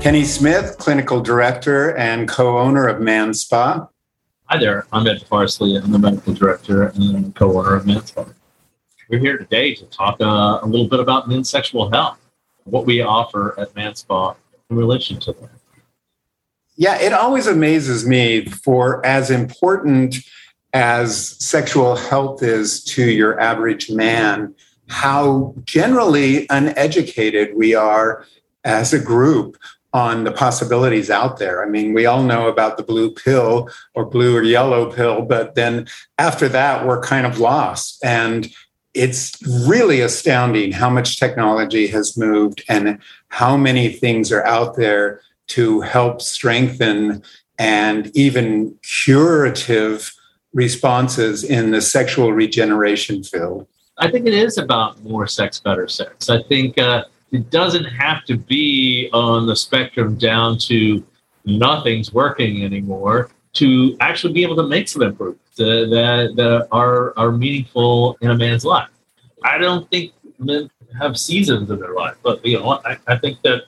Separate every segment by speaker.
Speaker 1: Kenny Smith, clinical director and co owner of ManSpa.
Speaker 2: Hi there, I'm Ed Parsley. I'm the medical director and co owner of ManSpa. We're here today to talk uh, a little bit about men's sexual health, what we offer at ManSpa in relation to that.
Speaker 1: Yeah, it always amazes me for as important as sexual health is to your average man, how generally uneducated we are as a group on the possibilities out there. I mean, we all know about the blue pill or blue or yellow pill, but then after that, we're kind of lost. And it's really astounding how much technology has moved and how many things are out there to help strengthen and even curative responses in the sexual regeneration field.
Speaker 2: I think it is about more sex, better sex. I think uh, it doesn't have to be on the spectrum down to nothing's working anymore to actually be able to make some improvements that, that are, are meaningful in a man's life. I don't think men have seasons in their life, but you know, I, I think that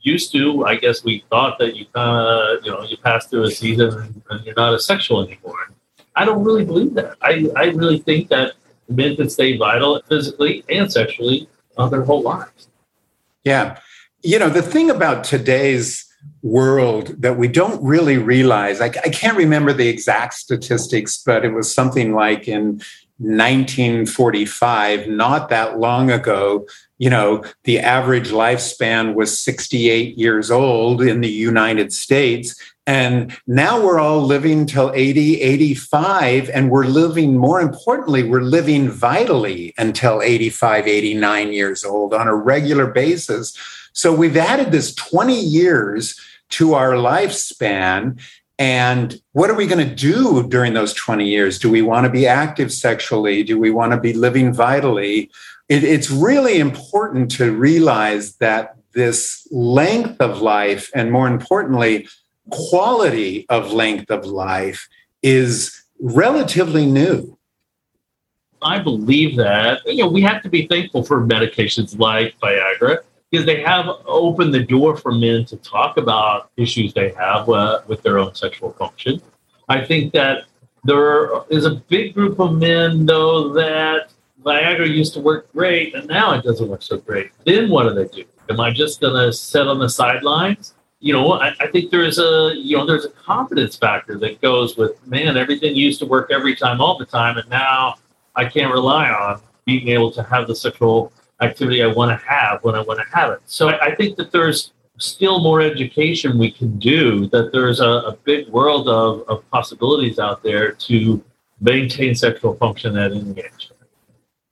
Speaker 2: used to, I guess we thought that you kind of, you know, you pass through a season and, and you're not a sexual anymore. I don't really believe that. I, I really think that men can stay vital physically and sexually uh, their whole lives.
Speaker 1: Yeah. You know, the thing about today's world that we don't really realize, I, I can't remember the exact statistics, but it was something like in 1945, not that long ago, you know, the average lifespan was 68 years old in the United States. And now we're all living till 80, 85, and we're living, more importantly, we're living vitally until 85, 89 years old on a regular basis. So we've added this 20 years to our lifespan. And what are we going to do during those 20 years? Do we want to be active sexually? Do we want to be living vitally? It, it's really important to realize that this length of life, and more importantly, quality of length of life is relatively new.
Speaker 2: I believe that. You know, we have to be thankful for medications like Viagra because they have opened the door for men to talk about issues they have uh, with their own sexual function. I think that there is a big group of men, though, that Viagra used to work great and now it doesn't work so great. Then what do they do? Am I just going to sit on the sidelines? You know, I, I, think there's a you know there's a confidence factor that goes with man. Everything used to work every time, all the time, and now I can't rely on being able to have the sexual activity I want to have when I want to have it. So I, I think that there's still more education we can do. That there's a, a big world of, of possibilities out there to maintain sexual function at age.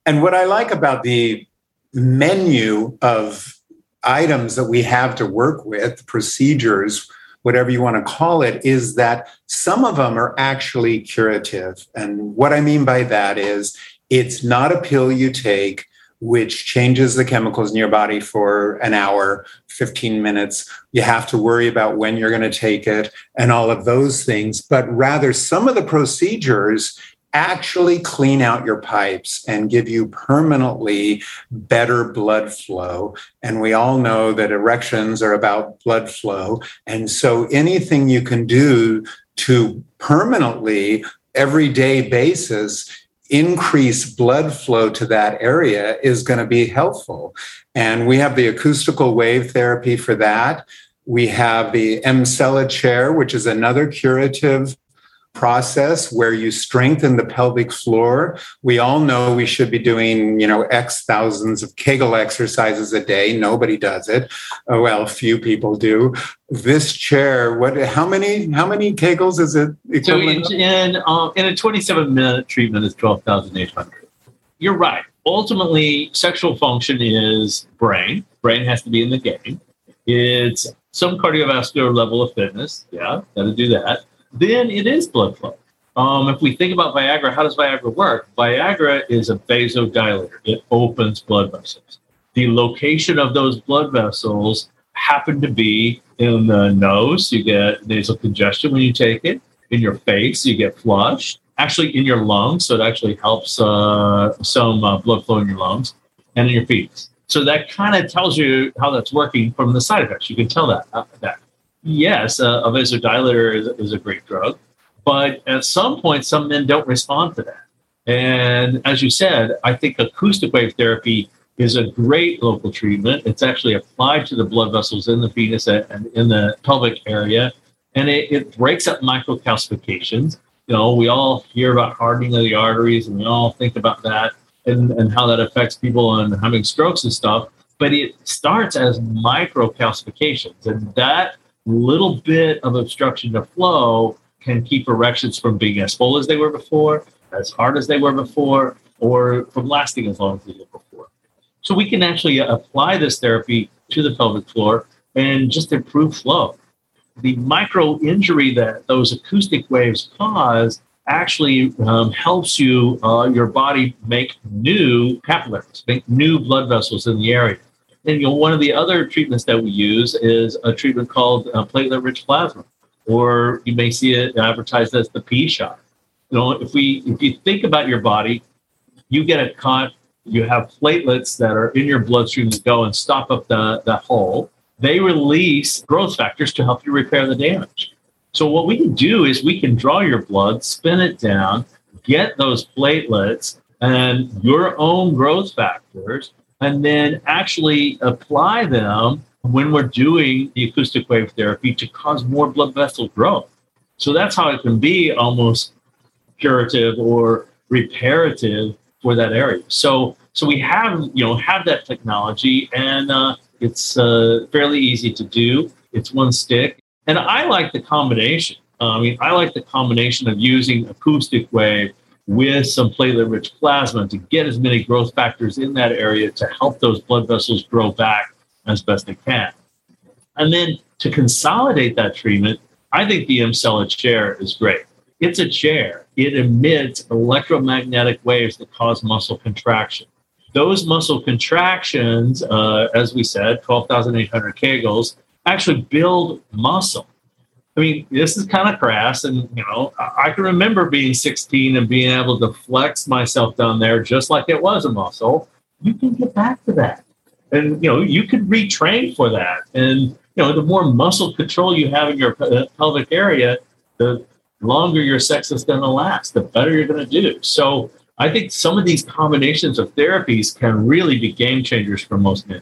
Speaker 1: And what I like about the menu of items that we have to work with, procedures, whatever you want to call it, is that some of them are actually curative. And what I mean by that is it's not a pill you take which changes the chemicals in your body for an hour, 15 minutes. You have to worry about when you're going to take it and all of those things. But rather, some of the procedures actually clean out your pipes and give you permanently better blood flow. And we all know that erections are about blood flow. And so anything you can do to permanently, everyday basis, increase blood flow to that area is going to be helpful. And we have the acoustical wave therapy for that. We have the Emsella chair, which is another curative process where you strengthen the pelvic floor. We all know we should be doing, you know, X thousands of Kegel exercises a day. Nobody does it. Oh, well, few people do. This chair, what? How many? How many Kegels is it?
Speaker 2: So in in, um, in a 27 minute treatment is 12,800. You're right. Ultimately, sexual function is brain. Brain has to be in the game. It's some cardiovascular level of fitness. Yeah, got to do that then it is blood flow. Um, if we think about Viagra, how does Viagra work? Viagra is a vasodilator. It opens blood vessels. The location of those blood vessels happen to be in the nose. You get nasal congestion when you take it. In your face, you get flushed. Actually, in your lungs, so it actually helps uh, some uh, blood flow in your lungs, and in your feet. So that kind of tells you how that's working from the side effects. You can tell that. Uh, that. Yes, uh, a vasodilator is, is a great drug, but at some point, some men don't respond to that. And as you said, I think acoustic wave therapy is a great local treatment. It's actually applied to the blood vessels in the venous and in the pelvic area, and it, it breaks up microcalcifications. You know, we all hear about hardening of the arteries, and we all think about that and, and how that affects people and having strokes and stuff. But it starts as microcalcifications, and that little bit of obstruction to flow can keep erections from being as full as they were before, as hard as they were before, or from lasting as long as they did before. So we can actually apply this therapy to the pelvic floor and just improve flow. The micro injury that those acoustic waves cause actually um, helps you, uh, your body make new capillaries, make new blood vessels in the area. And you know, one of the other treatments that we use is a treatment called uh, platelet-rich plasma, or you may see it advertised as the P shot. You know, if we if you think about your body, you get a cut you have platelets that are in your bloodstream that go and stop up the, the hole. They release growth factors to help you repair the damage. So, what we can do is we can draw your blood, spin it down, get those platelets and your own growth factors, and then actually apply them when we're doing the acoustic wave therapy to cause more blood vessel growth. So, that's how it can be almost curative or reparative for that area. So so we have you know have that technology, and uh, it's uh, fairly easy to do. It's one stick, and I like the combination. I mean, I like the combination of using acoustic wave with some platelet-rich plasma to get as many growth factors in that area to help those blood vessels grow back as best they can. And then to consolidate that treatment, I think the Emsella chair is great. It's a chair. It emits electromagnetic waves that cause muscle contraction. Those muscle contractions, uh, as we said, 12,800 kegels, actually build muscle. I mean, this is kind of crass, and you know, I can remember being 16 and being able to flex myself down there just like it was a muscle. You can get back to that, and you know, you could retrain for that. And you know, the more muscle control you have in your uh, pelvic area, the longer your sex is going to last, the better you're going to do. So I think some of these combinations of therapies can really be game changers for most men.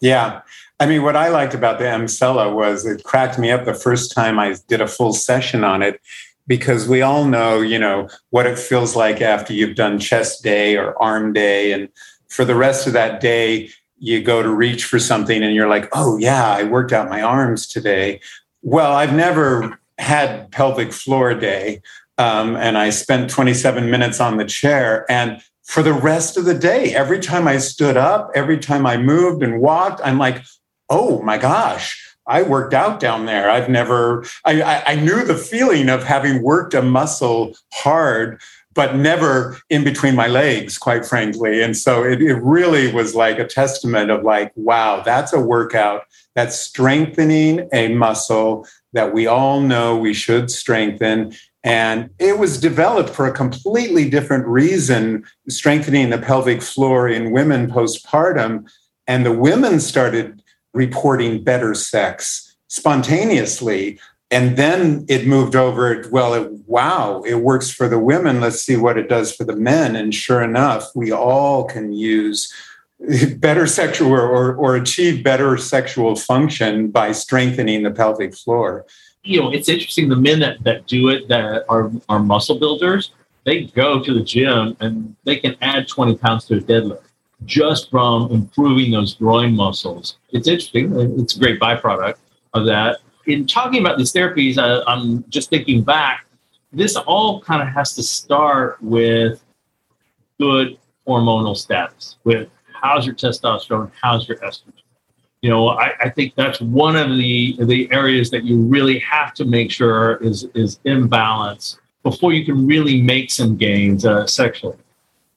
Speaker 1: Yeah. I mean, what I liked about the Emsella was it cracked me up the first time I did a full session on it because we all know, you know, what it feels like after you've done chest day or arm day. And for the rest of that day, you go to reach for something and you're like, oh, yeah, I worked out my arms today. Well, I've never had pelvic floor day, um, and I spent 27 minutes on the chair. And for the rest of the day, every time I stood up, every time I moved and walked, I'm like, oh my gosh, I worked out down there. I've never, I, I, knew the feeling of having worked a muscle hard, but never in between my legs, quite frankly. And so it, it really was like a testament of like, wow, that's a workout that's strengthening a muscle that we all know we should strengthen and it was developed for a completely different reason, strengthening the pelvic floor in women postpartum. And the women started reporting better sex spontaneously. And then it moved over, well, it, wow, it works for the women. Let's see what it does for the men. And sure enough, we all can use better sexual or, or achieve better sexual function by strengthening the pelvic floor
Speaker 2: you know, it's interesting. The men that, that do it that are, are muscle builders, they go to the gym and they can add 20 pounds to a deadlift just from improving those groin muscles. It's interesting. It's a great byproduct of that. In talking about these therapies, I, I'm just thinking back. This all kind of has to start with good hormonal status, with how's your testosterone, how's your estrogen you know, I, I, think that's one of the the areas that you really have to make sure is is in balance before you can really make some gains uh, sexually.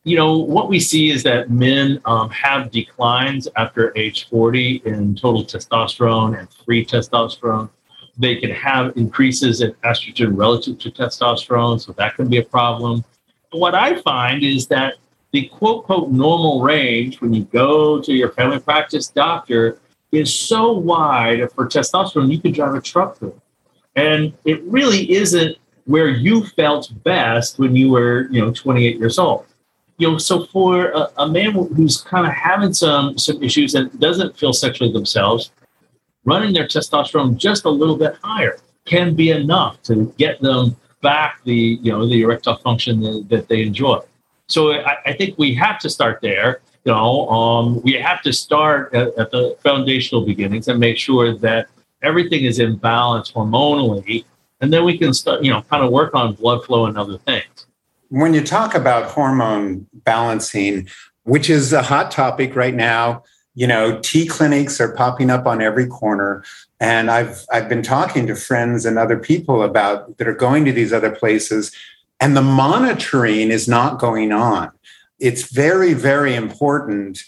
Speaker 2: You know, what we see is that men um, have declines after age 40 in total testosterone and free testosterone. They can have increases in estrogen relative to testosterone, so that can be a problem. What I find is that the quote, quote, normal range when you go to your family practice doctor is so wide for testosterone, you could drive a truck through. And it really isn't where you felt best when you were, you know, 28 years old. You know, so for a, a man who's kind of having some some issues and doesn't feel sexually themselves, running their testosterone just a little bit higher can be enough to get them back the you know the erectile function that, that they enjoy. So I, I, think we have to start there. You know, um, we have to start at, at the foundational beginnings and make sure that everything is in balance hormonally, and then we can start you know kind of work on blood flow and other things.
Speaker 1: When you talk about hormone balancing, which is a hot topic right now, you know, T clinics are popping up on every corner. And I've I've been talking to friends and other people about that are going to these other places, and the monitoring is not going on. It's very, very important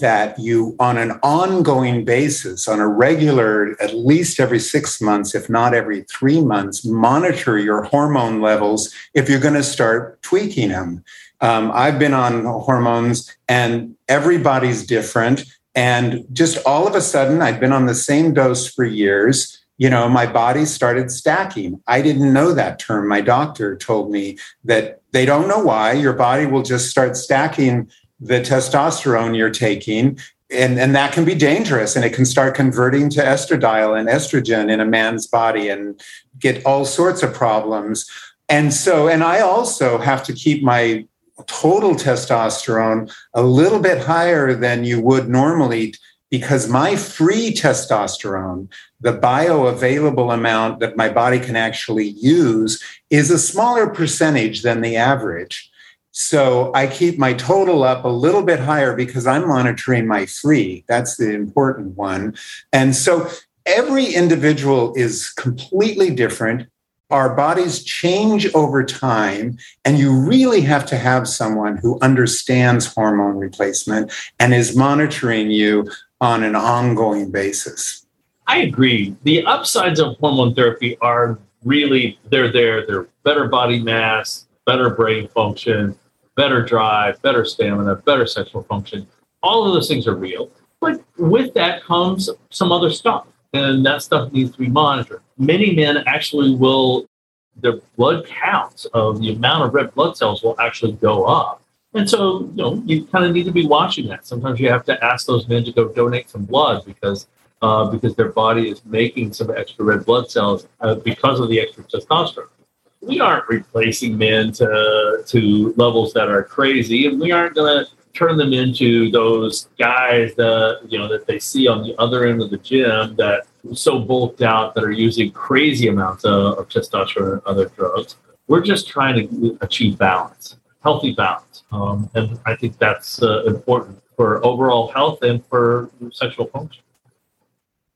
Speaker 1: that you, on an ongoing basis, on a regular, at least every six months, if not every three months, monitor your hormone levels if you're going to start tweaking them. Um, I've been on hormones and everybody's different. And just all of a sudden, I'd been on the same dose for years. You know, my body started stacking. I didn't know that term. My doctor told me that they don't know why. Your body will just start stacking the testosterone you're taking. And, and that can be dangerous and it can start converting to estradiol and estrogen in a man's body and get all sorts of problems. And so, and I also have to keep my total testosterone a little bit higher than you would normally because my free testosterone, the bioavailable amount that my body can actually use, is a smaller percentage than the average. So I keep my total up a little bit higher because I'm monitoring my free. That's the important one. And so every individual is completely different our bodies change over time, and you really have to have someone who understands hormone replacement and is monitoring you on an ongoing basis.
Speaker 2: I agree. The upsides of hormone therapy are really they're there. They're better body mass, better brain function, better drive, better stamina, better sexual function. All of those things are real. But with that comes some other stuff and that stuff needs to be monitored. Many men actually will, their blood counts of the amount of red blood cells will actually go up. And so, you know, you kind of need to be watching that. Sometimes you have to ask those men to go donate some blood because uh, because their body is making some extra red blood cells uh, because of the extra testosterone. We aren't replacing men to to levels that are crazy, and we aren't going to turn them into those guys that you know that they see on the other end of the gym that so bulked out that are using crazy amounts of, of testosterone and other drugs. We're just trying to achieve balance, healthy balance, um, and I think that's uh, important for overall health and for sexual function.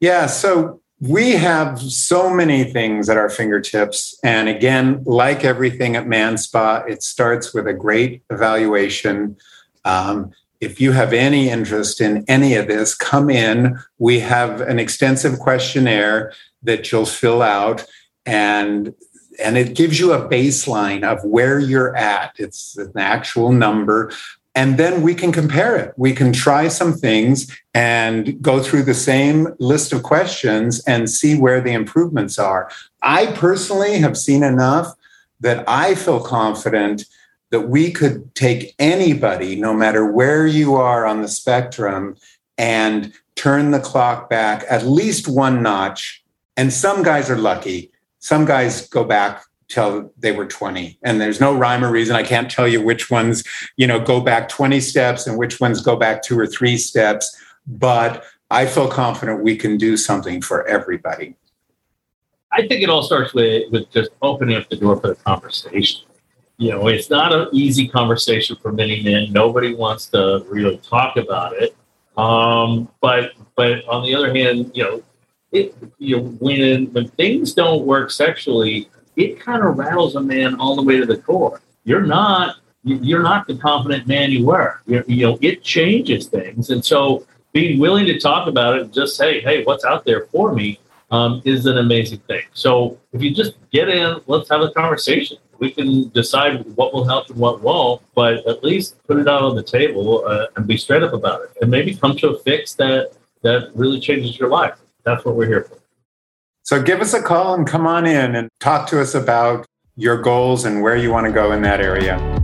Speaker 1: Yeah. So we have so many things at our fingertips. And again, like everything at ManSpa, it starts with a great evaluation um, if you have any interest in any of this, come in. We have an extensive questionnaire that you'll fill out and and it gives you a baseline of where you're at. It's an actual number. And then we can compare it. We can try some things and go through the same list of questions and see where the improvements are. I personally have seen enough that I feel confident that we could take anybody, no matter where you are on the spectrum, and turn the clock back at least one notch. And some guys are lucky. Some guys go back till they were 20 and there's no rhyme or reason i can't tell you which ones you know go back 20 steps and which ones go back two or three steps but i feel confident we can do something for everybody
Speaker 2: i think it all starts with with just opening up the door for the conversation you know, it's not an easy conversation for many men. Nobody wants to really talk about it. Um, but but on the other hand, you know, it you know, when when things don't work sexually, it kind of rattles a man all the way to the core. You're not you're not the confident man you were. You're, you know, it changes things, and so being willing to talk about it and just say, "Hey, what's out there for me?" Um, is an amazing thing. So if you just get in, let's have a conversation We can decide what will help and what won't, but at least put it out on the table uh, and be straight up about it, and maybe come to a fix that that really changes your life. That's what we're here for.
Speaker 1: So give us a call and come on in and talk to us about your goals and where you want to go in that area.